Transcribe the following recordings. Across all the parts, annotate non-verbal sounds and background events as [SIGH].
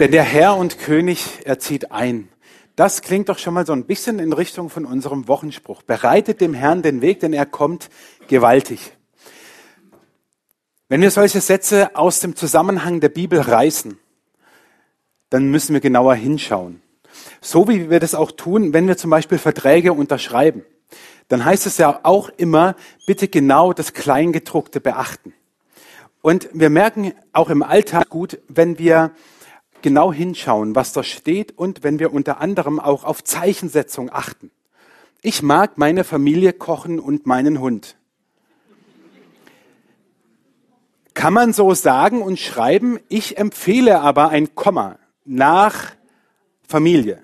Denn der Herr und König, er zieht ein. Das klingt doch schon mal so ein bisschen in Richtung von unserem Wochenspruch. Bereitet dem Herrn den Weg, denn er kommt gewaltig. Wenn wir solche Sätze aus dem Zusammenhang der Bibel reißen, dann müssen wir genauer hinschauen. So wie wir das auch tun, wenn wir zum Beispiel Verträge unterschreiben. Dann heißt es ja auch immer, bitte genau das Kleingedruckte beachten. Und wir merken auch im Alltag gut, wenn wir genau hinschauen, was da steht und wenn wir unter anderem auch auf Zeichensetzung achten. Ich mag meine Familie kochen und meinen Hund. Kann man so sagen und schreiben, ich empfehle aber ein Komma nach Familie.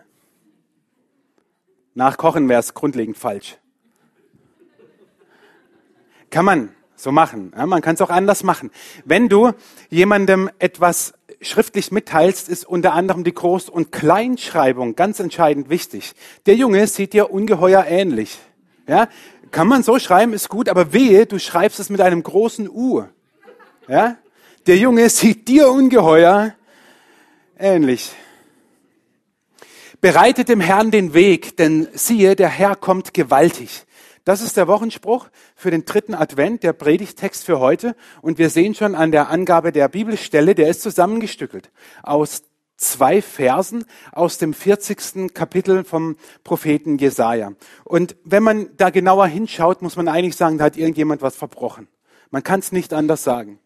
Nach Kochen wäre es grundlegend falsch. Kann man so machen. Ja, man kann es auch anders machen. Wenn du jemandem etwas schriftlich mitteilst, ist unter anderem die Groß- und Kleinschreibung ganz entscheidend wichtig. Der Junge sieht dir ungeheuer ähnlich. Ja, kann man so schreiben, ist gut, aber wehe, du schreibst es mit einem großen U. Ja, der Junge sieht dir ungeheuer ähnlich. Bereitet dem Herrn den Weg, denn siehe, der Herr kommt gewaltig. Das ist der Wochenspruch für den dritten Advent, der Predigtext für heute. Und wir sehen schon an der Angabe der Bibelstelle, der ist zusammengestückelt aus zwei Versen aus dem 40. Kapitel vom Propheten Jesaja. Und wenn man da genauer hinschaut, muss man eigentlich sagen, da hat irgendjemand was verbrochen. Man kann es nicht anders sagen.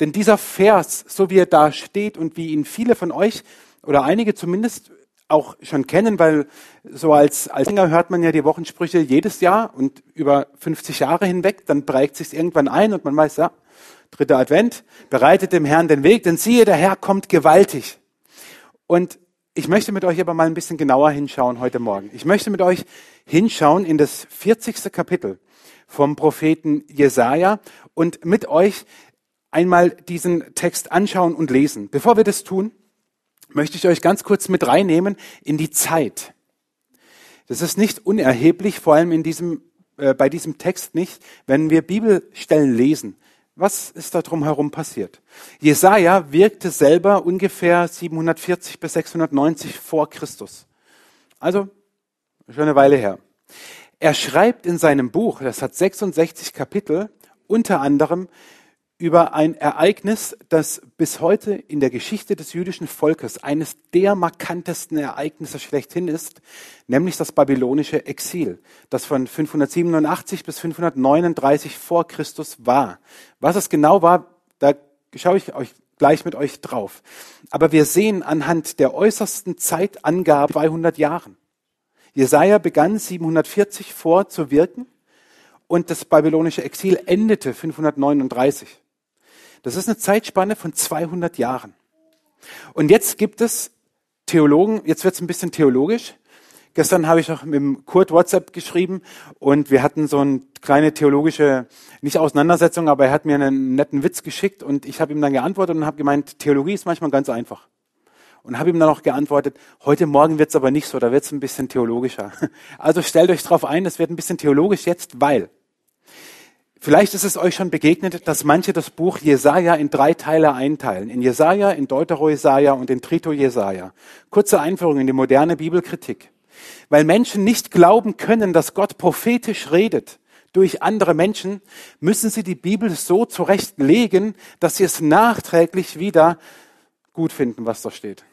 Denn dieser Vers, so wie er da steht und wie ihn viele von euch oder einige zumindest auch schon kennen, weil so als, als Sänger hört man ja die Wochensprüche jedes Jahr und über 50 Jahre hinweg, dann prägt sich irgendwann ein und man weiß, ja, dritter Advent, bereitet dem Herrn den Weg, denn siehe, der Herr kommt gewaltig. Und ich möchte mit euch aber mal ein bisschen genauer hinschauen heute Morgen. Ich möchte mit euch hinschauen in das 40. Kapitel vom Propheten Jesaja und mit euch einmal diesen Text anschauen und lesen. Bevor wir das tun, möchte ich euch ganz kurz mit reinnehmen in die Zeit. Das ist nicht unerheblich, vor allem in diesem, äh, bei diesem Text nicht, wenn wir Bibelstellen lesen. Was ist da drumherum passiert? Jesaja wirkte selber ungefähr 740 bis 690 vor Christus. Also, schon eine Weile her. Er schreibt in seinem Buch, das hat 66 Kapitel, unter anderem über ein Ereignis, das bis heute in der Geschichte des jüdischen Volkes eines der markantesten Ereignisse schlechthin ist, nämlich das babylonische Exil, das von 587 bis 539 vor Christus war. Was es genau war, da schaue ich euch gleich mit euch drauf. Aber wir sehen anhand der äußersten Zeitangabe 200 Jahren. Jesaja begann 740 vor zu wirken und das babylonische Exil endete 539. Das ist eine Zeitspanne von 200 Jahren. Und jetzt gibt es Theologen, jetzt wird es ein bisschen theologisch. Gestern habe ich auch mit dem Kurt WhatsApp geschrieben und wir hatten so eine kleine theologische, nicht Auseinandersetzung, aber er hat mir einen netten Witz geschickt und ich habe ihm dann geantwortet und habe gemeint, Theologie ist manchmal ganz einfach. Und habe ihm dann auch geantwortet, heute Morgen wird es aber nicht so, da wird es ein bisschen theologischer. [LAUGHS] Also stellt euch darauf ein, es wird ein bisschen theologisch jetzt, weil Vielleicht ist es euch schon begegnet, dass manche das Buch Jesaja in drei Teile einteilen. In Jesaja, in Deutero-Jesaja und in Trito-Jesaja. Kurze Einführung in die moderne Bibelkritik. Weil Menschen nicht glauben können, dass Gott prophetisch redet durch andere Menschen, müssen sie die Bibel so zurechtlegen, dass sie es nachträglich wieder gut finden, was da steht.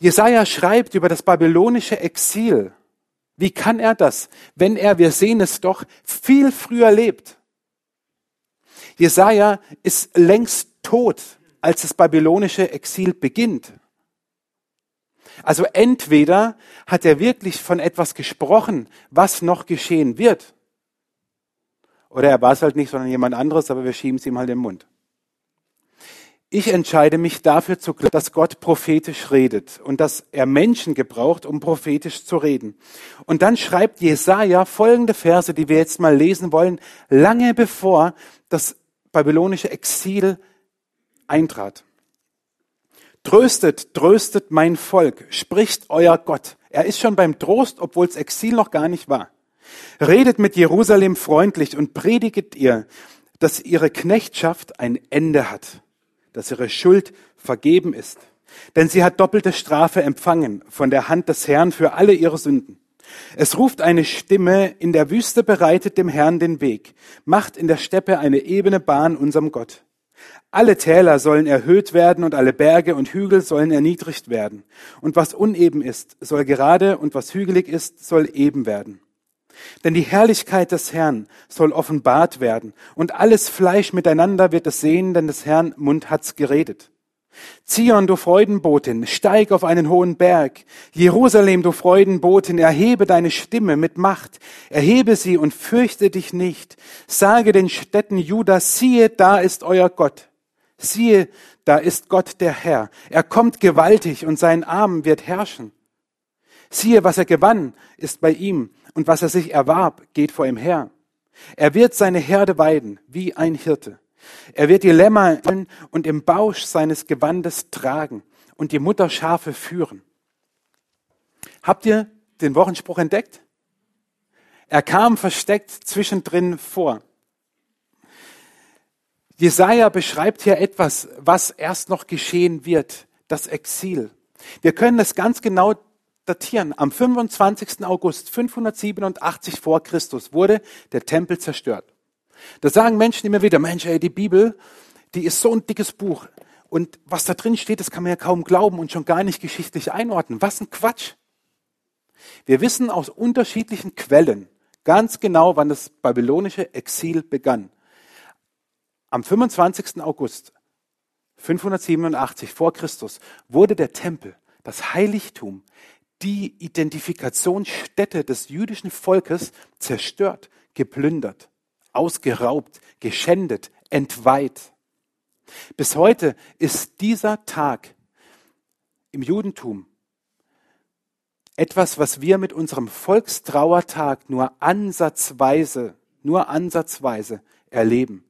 Jesaja schreibt über das babylonische Exil wie kann er das, wenn er, wir sehen es doch, viel früher lebt? Jesaja ist längst tot, als das babylonische Exil beginnt. Also entweder hat er wirklich von etwas gesprochen, was noch geschehen wird. Oder er war es halt nicht, sondern jemand anderes, aber wir schieben es ihm halt im Mund. Ich entscheide mich dafür zu glauben, dass Gott prophetisch redet und dass er Menschen gebraucht, um prophetisch zu reden. Und dann schreibt Jesaja folgende Verse, die wir jetzt mal lesen wollen, lange bevor das babylonische Exil eintrat. Tröstet, tröstet mein Volk, spricht euer Gott. Er ist schon beim Trost, obwohl das Exil noch gar nicht war. Redet mit Jerusalem freundlich und prediget ihr, dass ihre Knechtschaft ein Ende hat dass ihre Schuld vergeben ist. denn sie hat doppelte Strafe empfangen von der Hand des Herrn für alle ihre Sünden. Es ruft eine Stimme, in der Wüste bereitet dem Herrn den Weg, macht in der Steppe eine ebene Bahn unserem Gott. Alle Täler sollen erhöht werden und alle Berge und Hügel sollen erniedrigt werden. Und was uneben ist, soll gerade und was hügelig ist, soll eben werden. Denn die Herrlichkeit des Herrn soll offenbart werden und alles Fleisch miteinander wird es sehen, denn des Herrn Mund hat's geredet. Zion, du Freudenbotin, steig auf einen hohen Berg. Jerusalem, du Freudenbotin, erhebe deine Stimme mit Macht. Erhebe sie und fürchte dich nicht. Sage den Städten Judas, siehe, da ist euer Gott. Siehe, da ist Gott der Herr. Er kommt gewaltig und sein Arm wird herrschen. Siehe, was er gewann, ist bei ihm und was er sich erwarb, geht vor ihm her. Er wird seine Herde weiden wie ein Hirte. Er wird die Lämmer und im Bausch seines Gewandes tragen und die Mutterschafe führen. Habt ihr den Wochenspruch entdeckt? Er kam versteckt zwischendrin vor. Jesaja beschreibt hier etwas, was erst noch geschehen wird, das Exil. Wir können es ganz genau datieren. Am 25. August 587 vor Christus wurde der Tempel zerstört. Da sagen Menschen immer wieder, Mensch, ey, die Bibel, die ist so ein dickes Buch. Und was da drin steht, das kann man ja kaum glauben und schon gar nicht geschichtlich einordnen. Was ein Quatsch. Wir wissen aus unterschiedlichen Quellen ganz genau, wann das babylonische Exil begann. Am 25. August 587 vor Christus wurde der Tempel, das Heiligtum, die Identifikationsstätte des jüdischen Volkes zerstört, geplündert ausgeraubt, geschändet, entweiht. Bis heute ist dieser Tag im Judentum etwas, was wir mit unserem Volkstrauertag nur ansatzweise, nur ansatzweise erleben.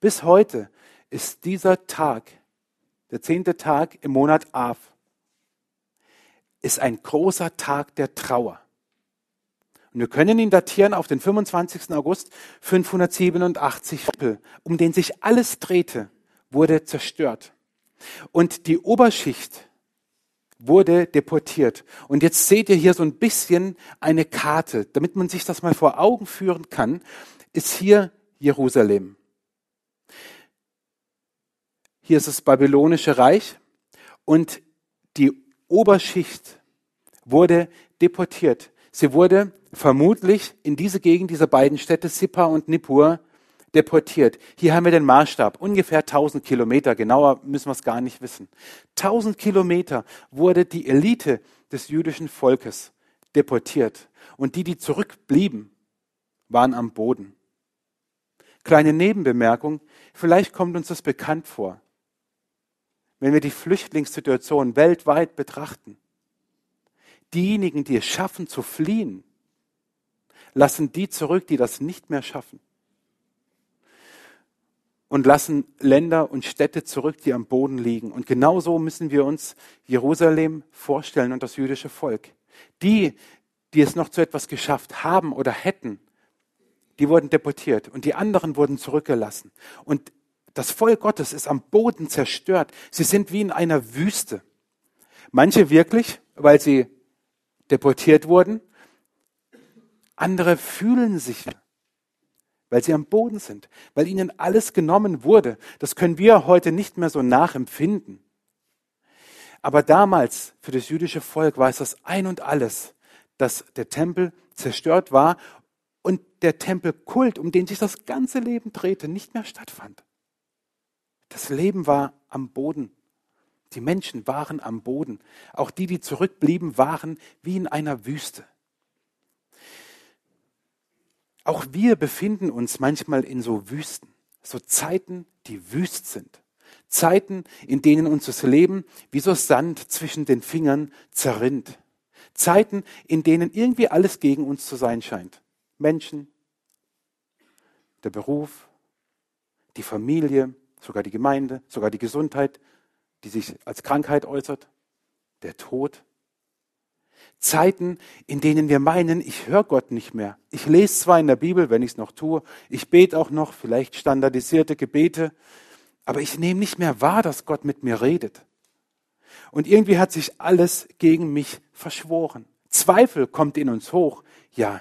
Bis heute ist dieser Tag, der zehnte Tag im Monat Av, ist ein großer Tag der Trauer. Und wir können ihn datieren auf den 25. August 587. Um den sich alles drehte, wurde zerstört. Und die Oberschicht wurde deportiert. Und jetzt seht ihr hier so ein bisschen eine Karte, damit man sich das mal vor Augen führen kann, ist hier Jerusalem. Hier ist das babylonische Reich und die Oberschicht wurde deportiert. Sie wurde vermutlich in diese Gegend dieser beiden Städte, Sippa und Nippur, deportiert. Hier haben wir den Maßstab, ungefähr 1000 Kilometer, genauer müssen wir es gar nicht wissen. 1000 Kilometer wurde die Elite des jüdischen Volkes deportiert. Und die, die zurückblieben, waren am Boden. Kleine Nebenbemerkung, vielleicht kommt uns das bekannt vor, wenn wir die Flüchtlingssituation weltweit betrachten diejenigen, die es schaffen zu fliehen, lassen die zurück, die das nicht mehr schaffen. Und lassen Länder und Städte zurück, die am Boden liegen. Und genauso müssen wir uns Jerusalem vorstellen und das jüdische Volk. Die, die es noch zu etwas geschafft haben oder hätten, die wurden deportiert und die anderen wurden zurückgelassen. Und das Volk Gottes ist am Boden zerstört. Sie sind wie in einer Wüste. Manche wirklich, weil sie deportiert wurden. Andere fühlen sich, weil sie am Boden sind, weil ihnen alles genommen wurde. Das können wir heute nicht mehr so nachempfinden. Aber damals für das jüdische Volk war es das ein und alles, dass der Tempel zerstört war und der Tempelkult, um den sich das ganze Leben drehte, nicht mehr stattfand. Das Leben war am Boden die Menschen waren am Boden. Auch die, die zurückblieben, waren wie in einer Wüste. Auch wir befinden uns manchmal in so Wüsten, so Zeiten, die wüst sind. Zeiten, in denen uns das Leben wie so Sand zwischen den Fingern zerrinnt. Zeiten, in denen irgendwie alles gegen uns zu sein scheint. Menschen, der Beruf, die Familie, sogar die Gemeinde, sogar die Gesundheit, die sich als Krankheit äußert, der Tod. Zeiten, in denen wir meinen, ich höre Gott nicht mehr. Ich lese zwar in der Bibel, wenn ich es noch tue, ich bete auch noch, vielleicht standardisierte Gebete, aber ich nehme nicht mehr wahr, dass Gott mit mir redet. Und irgendwie hat sich alles gegen mich verschworen. Zweifel kommt in uns hoch. Ja,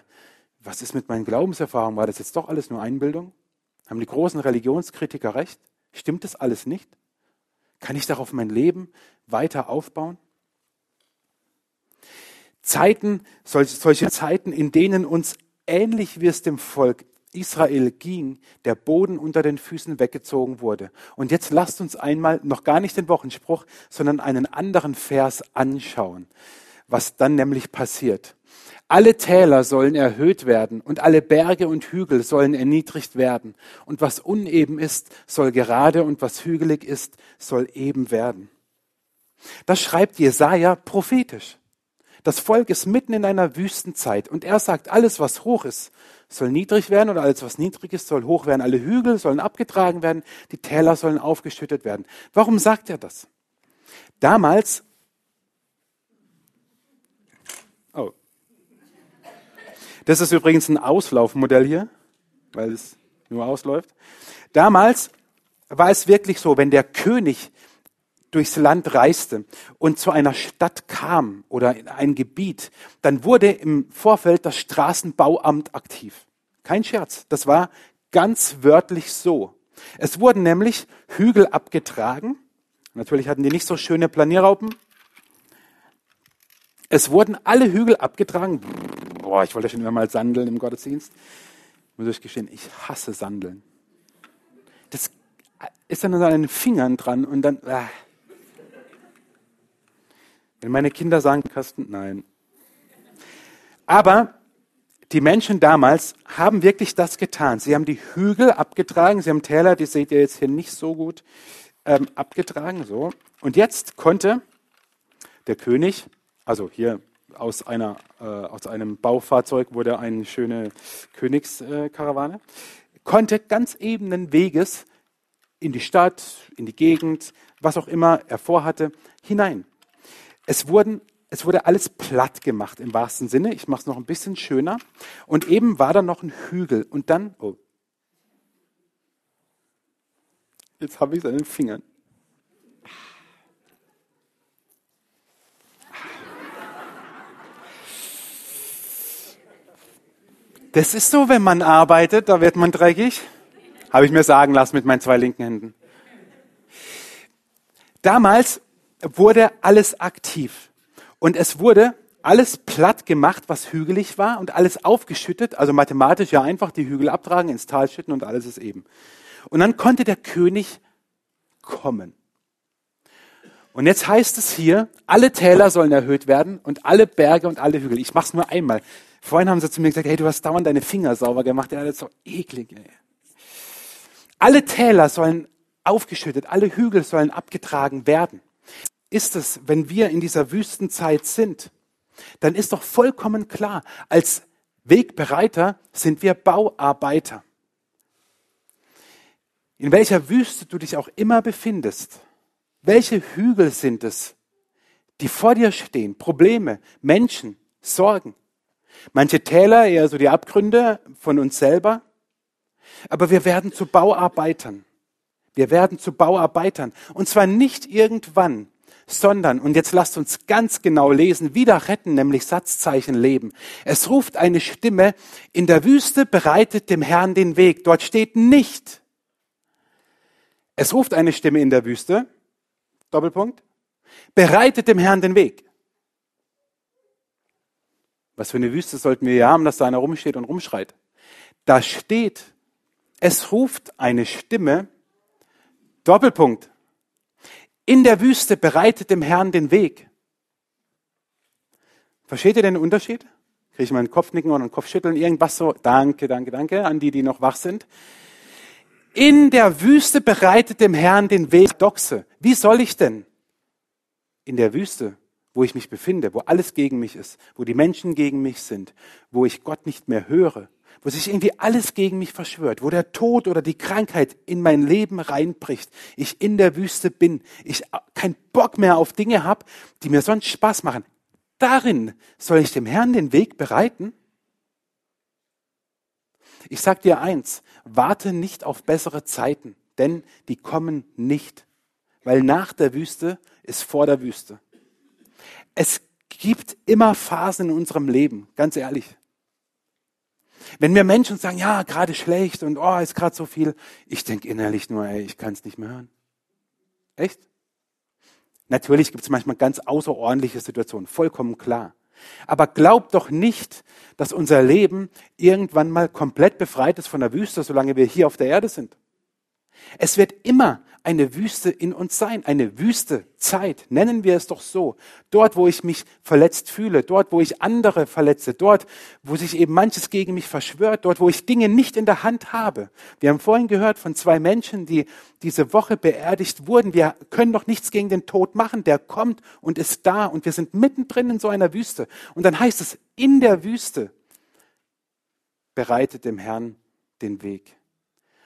was ist mit meinen Glaubenserfahrungen? War das jetzt doch alles nur Einbildung? Haben die großen Religionskritiker recht? Stimmt das alles nicht? Kann ich darauf mein Leben weiter aufbauen? Zeiten, solche, solche Zeiten, in denen uns ähnlich wie es dem Volk Israel ging, der Boden unter den Füßen weggezogen wurde. Und jetzt lasst uns einmal noch gar nicht den Wochenspruch, sondern einen anderen Vers anschauen, was dann nämlich passiert. Alle Täler sollen erhöht werden und alle Berge und Hügel sollen erniedrigt werden. Und was uneben ist, soll gerade und was hügelig ist, soll eben werden. Das schreibt Jesaja prophetisch. Das Volk ist mitten in einer Wüstenzeit und er sagt, alles was hoch ist, soll niedrig werden oder alles was niedrig ist, soll hoch werden. Alle Hügel sollen abgetragen werden, die Täler sollen aufgeschüttet werden. Warum sagt er das? Damals, das ist übrigens ein Auslaufmodell hier, weil es nur ausläuft. Damals war es wirklich so, wenn der König durchs Land reiste und zu einer Stadt kam oder in ein Gebiet, dann wurde im Vorfeld das Straßenbauamt aktiv. Kein Scherz, das war ganz wörtlich so. Es wurden nämlich Hügel abgetragen. Natürlich hatten die nicht so schöne Planierraupen. Es wurden alle Hügel abgetragen. Boah, ich wollte schon immer mal sandeln im Gottesdienst. Muss ich gestehen, ich hasse Sandeln. Das ist dann an den Fingern dran und dann. Äh. Wenn meine Kinder sagen, Kasten, nein. Aber die Menschen damals haben wirklich das getan. Sie haben die Hügel abgetragen, sie haben Täler, die seht ihr jetzt hier nicht so gut, ähm, abgetragen. So. Und jetzt konnte der König, also hier aus, einer, äh, aus einem Baufahrzeug wurde eine schöne Königskarawane, konnte ganz ebenen Weges in die Stadt, in die Gegend, was auch immer er vorhatte, hinein. Es, wurden, es wurde alles platt gemacht im wahrsten Sinne. Ich mache es noch ein bisschen schöner. Und eben war da noch ein Hügel. Und dann, oh, jetzt habe ich es an den Fingern. Das ist so, wenn man arbeitet, da wird man dreckig. Habe ich mir sagen lassen mit meinen zwei linken Händen. Damals wurde alles aktiv. Und es wurde alles platt gemacht, was hügelig war und alles aufgeschüttet, also mathematisch ja einfach die Hügel abtragen, ins Tal schütten und alles ist eben. Und dann konnte der König kommen. Und jetzt heißt es hier, alle Täler sollen erhöht werden und alle Berge und alle Hügel. Ich mach's nur einmal. Vorhin haben sie zu mir gesagt, hey, du hast dauernd deine Finger sauber gemacht. Ja, das ist so eklig. Ey. Alle Täler sollen aufgeschüttet, alle Hügel sollen abgetragen werden ist es, wenn wir in dieser Wüstenzeit sind, dann ist doch vollkommen klar, als Wegbereiter sind wir Bauarbeiter. In welcher Wüste du dich auch immer befindest, welche Hügel sind es, die vor dir stehen? Probleme, Menschen, Sorgen. Manche Täler, eher so die Abgründe von uns selber. Aber wir werden zu Bauarbeitern. Wir werden zu Bauarbeitern. Und zwar nicht irgendwann, sondern, und jetzt lasst uns ganz genau lesen, wieder retten, nämlich Satzzeichen leben. Es ruft eine Stimme, in der Wüste bereitet dem Herrn den Weg. Dort steht nicht. Es ruft eine Stimme in der Wüste, Doppelpunkt, bereitet dem Herrn den Weg. Was für eine Wüste sollten wir hier haben, dass da einer rumsteht und rumschreit? Da steht, es ruft eine Stimme, Doppelpunkt, in der Wüste bereitet dem Herrn den Weg. Versteht ihr den Unterschied? Kriege ich mal einen Kopfnicken oder einen Kopfschütteln, irgendwas so? Danke, danke, danke an die, die noch wach sind. In der Wüste bereitet dem Herrn den Weg. Doxe. Wie soll ich denn in der Wüste, wo ich mich befinde, wo alles gegen mich ist, wo die Menschen gegen mich sind, wo ich Gott nicht mehr höre, wo sich irgendwie alles gegen mich verschwört, wo der Tod oder die Krankheit in mein Leben reinbricht, ich in der Wüste bin, ich keinen Bock mehr auf Dinge habe, die mir sonst Spaß machen. Darin soll ich dem Herrn den Weg bereiten? Ich sag dir eins, warte nicht auf bessere Zeiten, denn die kommen nicht. weil nach der Wüste ist vor der Wüste. Es gibt immer Phasen in unserem Leben, ganz ehrlich. Wenn mir Menschen sagen, ja, gerade schlecht und oh, ist gerade so viel, ich denke innerlich nur, ey, ich kann es nicht mehr hören. Echt? Natürlich gibt es manchmal ganz außerordentliche Situationen, vollkommen klar. Aber glaubt doch nicht, dass unser Leben irgendwann mal komplett befreit ist von der Wüste, solange wir hier auf der Erde sind. Es wird immer eine Wüste in uns sein, eine Wüste Zeit, nennen wir es doch so. Dort, wo ich mich verletzt fühle, dort, wo ich andere verletze, dort, wo sich eben manches gegen mich verschwört, dort, wo ich Dinge nicht in der Hand habe. Wir haben vorhin gehört von zwei Menschen, die diese Woche beerdigt wurden. Wir können doch nichts gegen den Tod machen, der kommt und ist da und wir sind mittendrin in so einer Wüste. Und dann heißt es, in der Wüste bereitet dem Herrn den Weg.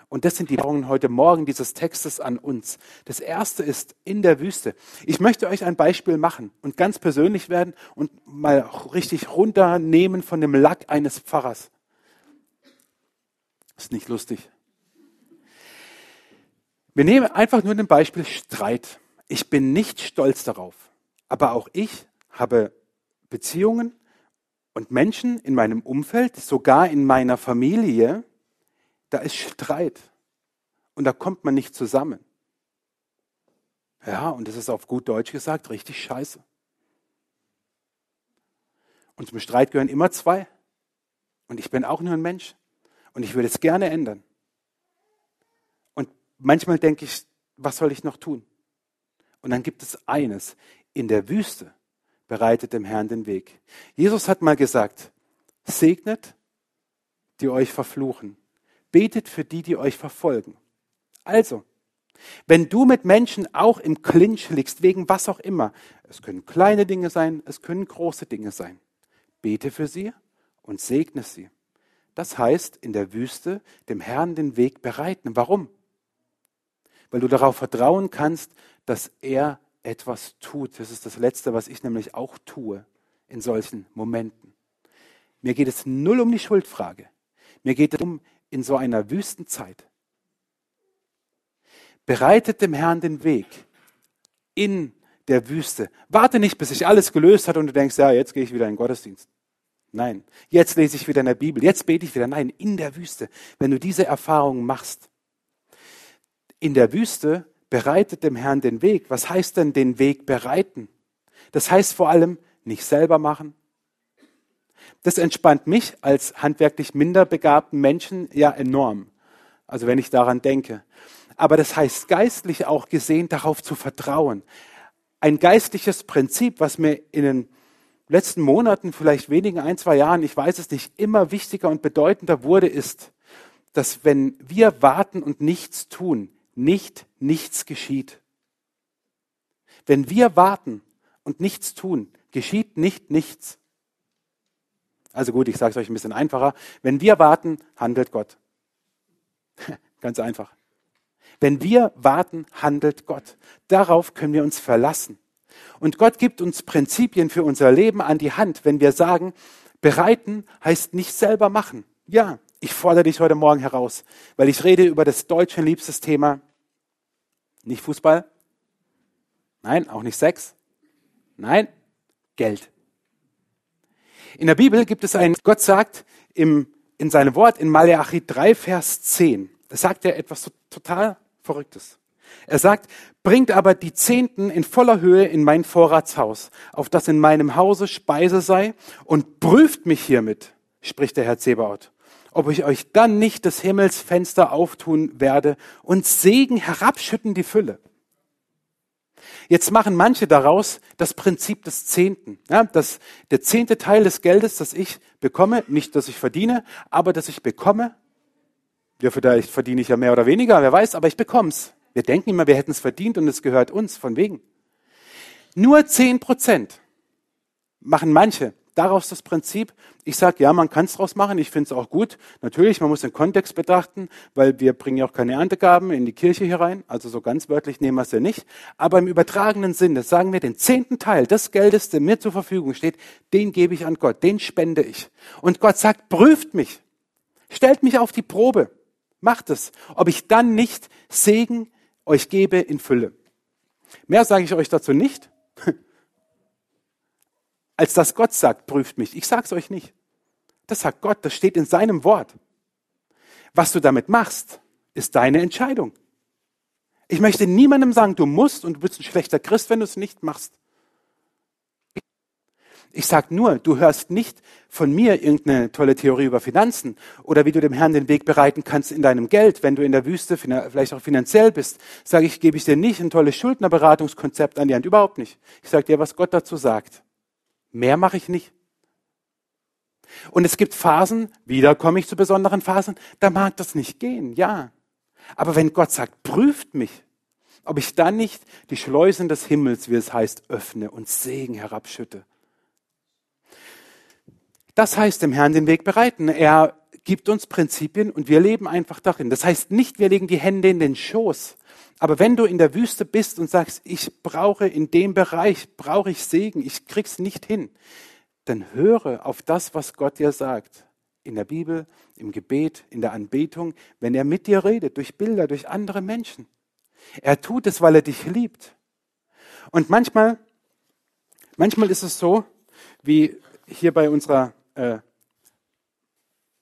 Und das sind die Augen heute Morgen dieses Textes an uns. Das erste ist in der Wüste. Ich möchte euch ein Beispiel machen und ganz persönlich werden und mal richtig runternehmen von dem Lack eines Pfarrers. Ist nicht lustig. Wir nehmen einfach nur ein Beispiel Streit. Ich bin nicht stolz darauf, aber auch ich habe Beziehungen und Menschen in meinem Umfeld, sogar in meiner Familie, da ist Streit und da kommt man nicht zusammen. Ja, und das ist auf gut Deutsch gesagt richtig scheiße. Und zum Streit gehören immer zwei. Und ich bin auch nur ein Mensch. Und ich würde es gerne ändern. Und manchmal denke ich, was soll ich noch tun? Und dann gibt es eines. In der Wüste bereitet dem Herrn den Weg. Jesus hat mal gesagt, segnet, die euch verfluchen betet für die, die euch verfolgen. Also, wenn du mit Menschen auch im Clinch liegst, wegen was auch immer, es können kleine Dinge sein, es können große Dinge sein, bete für sie und segne sie. Das heißt, in der Wüste dem Herrn den Weg bereiten. Warum? Weil du darauf vertrauen kannst, dass er etwas tut. Das ist das Letzte, was ich nämlich auch tue in solchen Momenten. Mir geht es null um die Schuldfrage. Mir geht es um, in so einer Wüstenzeit. Bereitet dem Herrn den Weg in der Wüste. Warte nicht, bis sich alles gelöst hat und du denkst, ja, jetzt gehe ich wieder in den Gottesdienst. Nein, jetzt lese ich wieder in der Bibel, jetzt bete ich wieder. Nein, in der Wüste. Wenn du diese Erfahrung machst, in der Wüste bereitet dem Herrn den Weg. Was heißt denn den Weg bereiten? Das heißt vor allem nicht selber machen, das entspannt mich als handwerklich minder begabten Menschen ja enorm. Also wenn ich daran denke. Aber das heißt geistlich auch gesehen, darauf zu vertrauen. Ein geistliches Prinzip, was mir in den letzten Monaten, vielleicht wenigen ein, zwei Jahren, ich weiß es nicht, immer wichtiger und bedeutender wurde, ist, dass wenn wir warten und nichts tun, nicht nichts geschieht. Wenn wir warten und nichts tun, geschieht nicht nichts. Also gut, ich sage es euch ein bisschen einfacher. Wenn wir warten, handelt Gott. [LAUGHS] Ganz einfach. Wenn wir warten, handelt Gott. Darauf können wir uns verlassen. Und Gott gibt uns Prinzipien für unser Leben an die Hand, wenn wir sagen, bereiten heißt nicht selber machen. Ja, ich fordere dich heute Morgen heraus, weil ich rede über das deutsche liebstes Thema. Nicht Fußball. Nein, auch nicht Sex. Nein, Geld. In der Bibel gibt es ein, Gott sagt im, in seinem Wort in Maleachi 3, Vers 10, da sagt er etwas total Verrücktes. Er sagt, bringt aber die Zehnten in voller Höhe in mein Vorratshaus, auf das in meinem Hause Speise sei, und prüft mich hiermit, spricht der Herr Zebaoth, ob ich euch dann nicht des Himmels Fenster auftun werde und Segen herabschütten die Fülle. Jetzt machen manche daraus das Prinzip des Zehnten. Ja, dass der zehnte Teil des Geldes, das ich bekomme, nicht, dass ich verdiene, aber dass ich bekomme. Ja, vielleicht verdiene ich ja mehr oder weniger, wer weiß, aber ich bekomm's. Wir denken immer, wir hätten es verdient und es gehört uns, von wegen. Nur zehn Prozent machen manche daraus das Prinzip. Ich sage, ja, man kann es daraus machen. Ich finde es auch gut. Natürlich, man muss den Kontext betrachten, weil wir bringen ja auch keine Erntegaben in die Kirche hier rein. Also so ganz wörtlich nehmen wir es ja nicht. Aber im übertragenen Sinne sagen wir, den zehnten Teil des Geldes, der mir zur Verfügung steht, den gebe ich an Gott, den spende ich. Und Gott sagt, prüft mich, stellt mich auf die Probe, macht es, ob ich dann nicht Segen euch gebe in Fülle. Mehr sage ich euch dazu nicht, [LAUGHS] als dass Gott sagt, prüft mich. Ich sage es euch nicht. Das sagt Gott, das steht in seinem Wort. Was du damit machst, ist deine Entscheidung. Ich möchte niemandem sagen, du musst und du bist ein schlechter Christ, wenn du es nicht machst. Ich sage nur, du hörst nicht von mir irgendeine tolle Theorie über Finanzen oder wie du dem Herrn den Weg bereiten kannst in deinem Geld, wenn du in der Wüste vielleicht auch finanziell bist. Sage ich, gebe ich dir nicht ein tolles Schuldnerberatungskonzept an die Hand, überhaupt nicht. Ich sage dir, was Gott dazu sagt. Mehr mache ich nicht. Und es gibt Phasen, wieder komme ich zu besonderen Phasen, da mag das nicht gehen, ja. Aber wenn Gott sagt, prüft mich, ob ich dann nicht die Schleusen des Himmels, wie es heißt, öffne und Segen herabschütte. Das heißt, dem Herrn den Weg bereiten. Er gibt uns Prinzipien und wir leben einfach darin. Das heißt nicht, wir legen die Hände in den Schoß. Aber wenn du in der Wüste bist und sagst, ich brauche in dem Bereich, brauche ich Segen, ich krieg's nicht hin, dann höre auf das, was Gott dir sagt. In der Bibel, im Gebet, in der Anbetung, wenn er mit dir redet, durch Bilder, durch andere Menschen. Er tut es, weil er dich liebt. Und manchmal, manchmal ist es so, wie hier bei unserer, äh,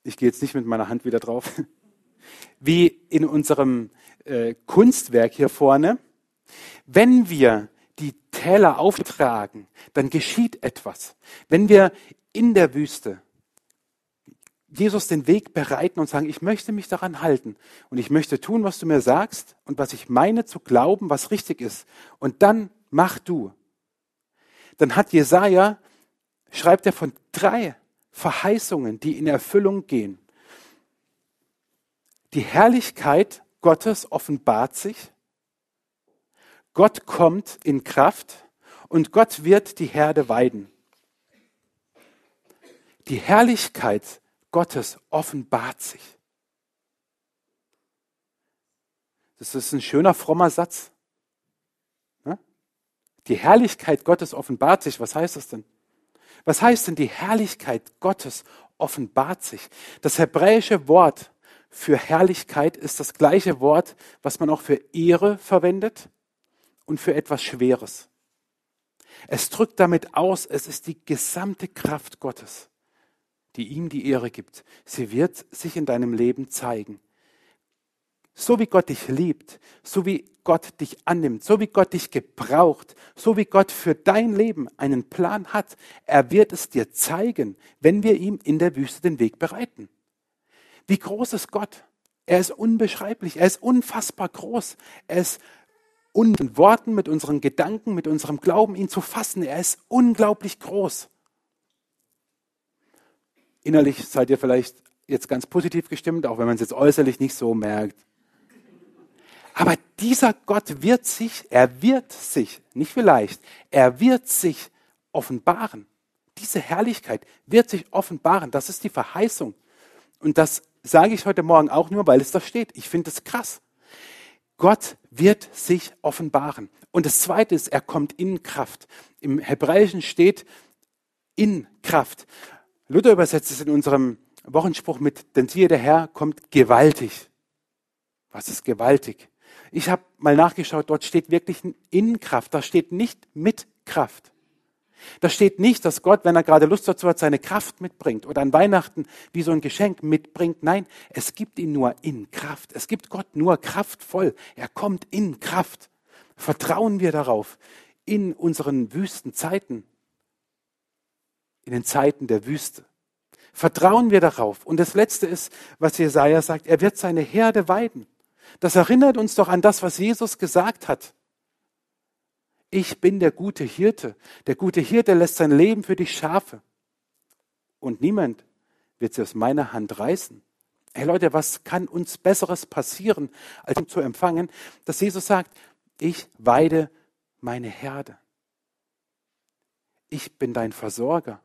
ich gehe jetzt nicht mit meiner Hand wieder drauf, [LAUGHS] wie in unserem äh, Kunstwerk hier vorne, wenn wir die Täler auftragen, dann geschieht etwas. Wenn wir in der Wüste Jesus den Weg bereiten und sagen, ich möchte mich daran halten und ich möchte tun, was du mir sagst und was ich meine zu glauben, was richtig ist. Und dann mach du. Dann hat Jesaja, schreibt er von drei Verheißungen, die in Erfüllung gehen. Die Herrlichkeit Gottes offenbart sich Gott kommt in Kraft und Gott wird die Herde weiden. Die Herrlichkeit Gottes offenbart sich. Das ist ein schöner, frommer Satz. Ne? Die Herrlichkeit Gottes offenbart sich. Was heißt das denn? Was heißt denn die Herrlichkeit Gottes offenbart sich? Das hebräische Wort für Herrlichkeit ist das gleiche Wort, was man auch für Ehre verwendet und für etwas Schweres. Es drückt damit aus, es ist die gesamte Kraft Gottes, die ihm die Ehre gibt. Sie wird sich in deinem Leben zeigen. So wie Gott dich liebt, so wie Gott dich annimmt, so wie Gott dich gebraucht, so wie Gott für dein Leben einen Plan hat, er wird es dir zeigen, wenn wir ihm in der Wüste den Weg bereiten. Wie groß ist Gott? Er ist unbeschreiblich, er ist unfassbar groß, er ist unseren Worten, mit unseren Gedanken, mit unserem Glauben ihn zu fassen. Er ist unglaublich groß. Innerlich seid ihr vielleicht jetzt ganz positiv gestimmt, auch wenn man es jetzt äußerlich nicht so merkt. Aber dieser Gott wird sich, er wird sich, nicht vielleicht, er wird sich offenbaren. Diese Herrlichkeit wird sich offenbaren. Das ist die Verheißung. Und das sage ich heute Morgen auch nur, weil es da steht. Ich finde es krass. Gott wird sich offenbaren. Und das Zweite ist, er kommt in Kraft. Im Hebräischen steht in Kraft. Luther übersetzt es in unserem Wochenspruch mit, denn siehe, der Herr kommt gewaltig. Was ist gewaltig? Ich habe mal nachgeschaut, dort steht wirklich in Kraft, da steht nicht mit Kraft. Da steht nicht, dass Gott, wenn er gerade Lust dazu hat, seine Kraft mitbringt oder an Weihnachten wie so ein Geschenk mitbringt. Nein, es gibt ihn nur in Kraft. Es gibt Gott nur kraftvoll. Er kommt in Kraft. Vertrauen wir darauf in unseren wüsten Zeiten, in den Zeiten der Wüste. Vertrauen wir darauf. Und das Letzte ist, was Jesaja sagt, er wird seine Herde weiden. Das erinnert uns doch an das, was Jesus gesagt hat. Ich bin der gute Hirte. Der gute Hirte lässt sein Leben für die Schafe. Und niemand wird sie aus meiner Hand reißen. Hey Leute, was kann uns Besseres passieren, als zu empfangen, dass Jesus sagt, ich weide meine Herde. Ich bin dein Versorger.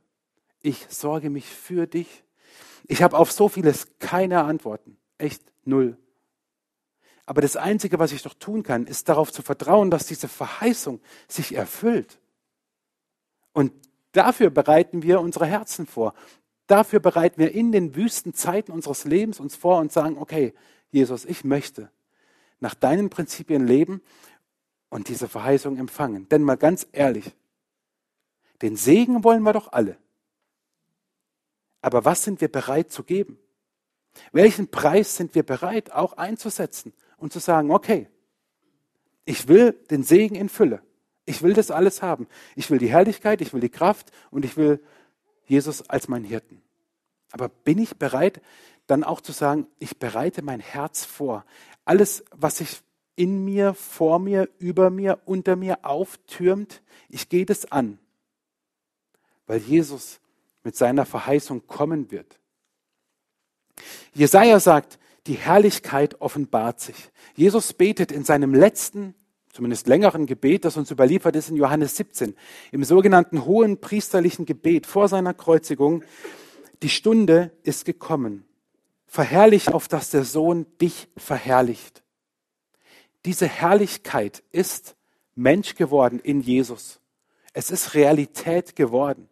Ich sorge mich für dich. Ich habe auf so vieles keine Antworten. Echt null. Aber das Einzige, was ich doch tun kann, ist darauf zu vertrauen, dass diese Verheißung sich erfüllt. Und dafür bereiten wir unsere Herzen vor. Dafür bereiten wir in den wüsten Zeiten unseres Lebens uns vor und sagen, okay, Jesus, ich möchte nach deinen Prinzipien leben und diese Verheißung empfangen. Denn mal ganz ehrlich, den Segen wollen wir doch alle. Aber was sind wir bereit zu geben? Welchen Preis sind wir bereit auch einzusetzen und zu sagen, okay, ich will den Segen in Fülle. Ich will das alles haben. Ich will die Herrlichkeit, ich will die Kraft und ich will Jesus als meinen Hirten. Aber bin ich bereit, dann auch zu sagen, ich bereite mein Herz vor. Alles, was sich in mir, vor mir, über mir, unter mir auftürmt, ich gehe das an, weil Jesus mit seiner Verheißung kommen wird. Jesaja sagt, die Herrlichkeit offenbart sich. Jesus betet in seinem letzten, zumindest längeren Gebet, das uns überliefert ist in Johannes 17, im sogenannten hohen priesterlichen Gebet vor seiner Kreuzigung, die Stunde ist gekommen. Verherrlich auf, dass der Sohn dich verherrlicht. Diese Herrlichkeit ist Mensch geworden in Jesus. Es ist Realität geworden.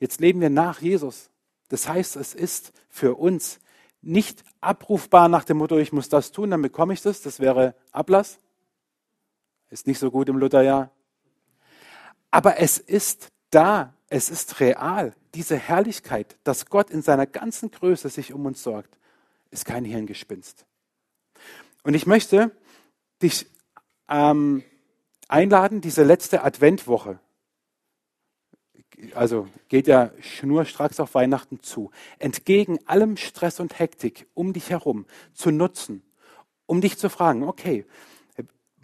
Jetzt leben wir nach Jesus. Das heißt, es ist für uns nicht abrufbar nach dem Motto, ich muss das tun, dann bekomme ich das. Das wäre Ablass. Ist nicht so gut im Lutherjahr. Aber es ist da, es ist real. Diese Herrlichkeit, dass Gott in seiner ganzen Größe sich um uns sorgt, ist kein Hirngespinst. Und ich möchte dich ähm, einladen, diese letzte Adventwoche, also geht ja schnurstracks auf Weihnachten zu, entgegen allem Stress und Hektik um dich herum zu nutzen, um dich zu fragen, okay,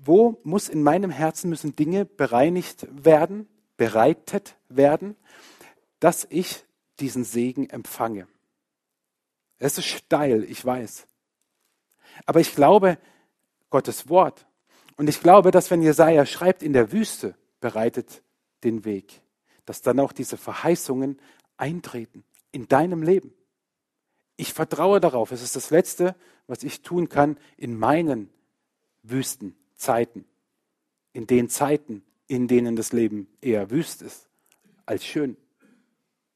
wo muss in meinem Herzen müssen Dinge bereinigt werden, bereitet werden, dass ich diesen Segen empfange. Es ist steil, ich weiß. Aber ich glaube, Gottes Wort. Und ich glaube, dass wenn Jesaja schreibt, in der Wüste bereitet den Weg, dass dann auch diese Verheißungen eintreten in deinem Leben. Ich vertraue darauf. Es ist das Letzte, was ich tun kann in meinen Wüstenzeiten. In den Zeiten, in denen das Leben eher wüst ist als schön.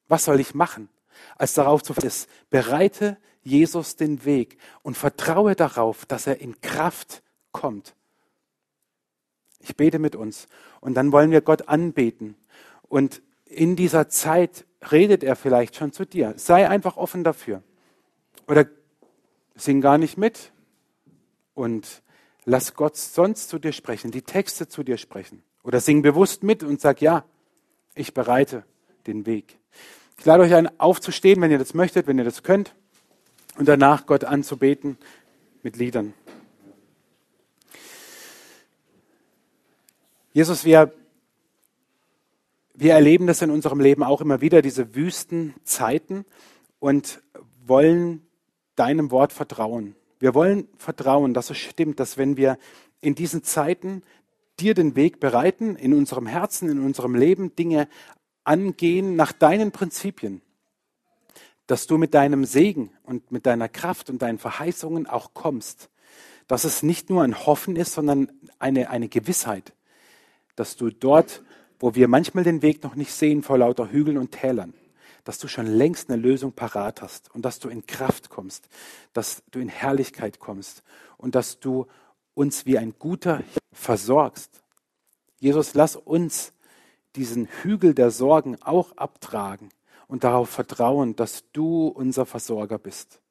Was soll ich machen, als darauf zu vertrauen? Bereite Jesus den Weg und vertraue darauf, dass er in Kraft kommt. Ich bete mit uns und dann wollen wir Gott anbeten. Und in dieser Zeit redet er vielleicht schon zu dir. Sei einfach offen dafür. Oder sing gar nicht mit und lass Gott sonst zu dir sprechen, die Texte zu dir sprechen. Oder sing bewusst mit und sag, ja, ich bereite den Weg. Ich lade euch ein, aufzustehen, wenn ihr das möchtet, wenn ihr das könnt, und danach Gott anzubeten mit Liedern. Jesus, wir, wir erleben das in unserem Leben auch immer wieder, diese wüsten Zeiten und wollen deinem Wort vertrauen. Wir wollen vertrauen, dass es stimmt, dass wenn wir in diesen Zeiten dir den Weg bereiten, in unserem Herzen, in unserem Leben Dinge angehen nach deinen Prinzipien, dass du mit deinem Segen und mit deiner Kraft und deinen Verheißungen auch kommst, dass es nicht nur ein Hoffen ist, sondern eine, eine Gewissheit, dass du dort, wo wir manchmal den Weg noch nicht sehen vor lauter Hügeln und Tälern, dass du schon längst eine Lösung parat hast und dass du in Kraft kommst, dass du in Herrlichkeit kommst und dass du uns wie ein guter versorgst. Jesus, lass uns diesen Hügel der Sorgen auch abtragen und darauf vertrauen, dass du unser Versorger bist.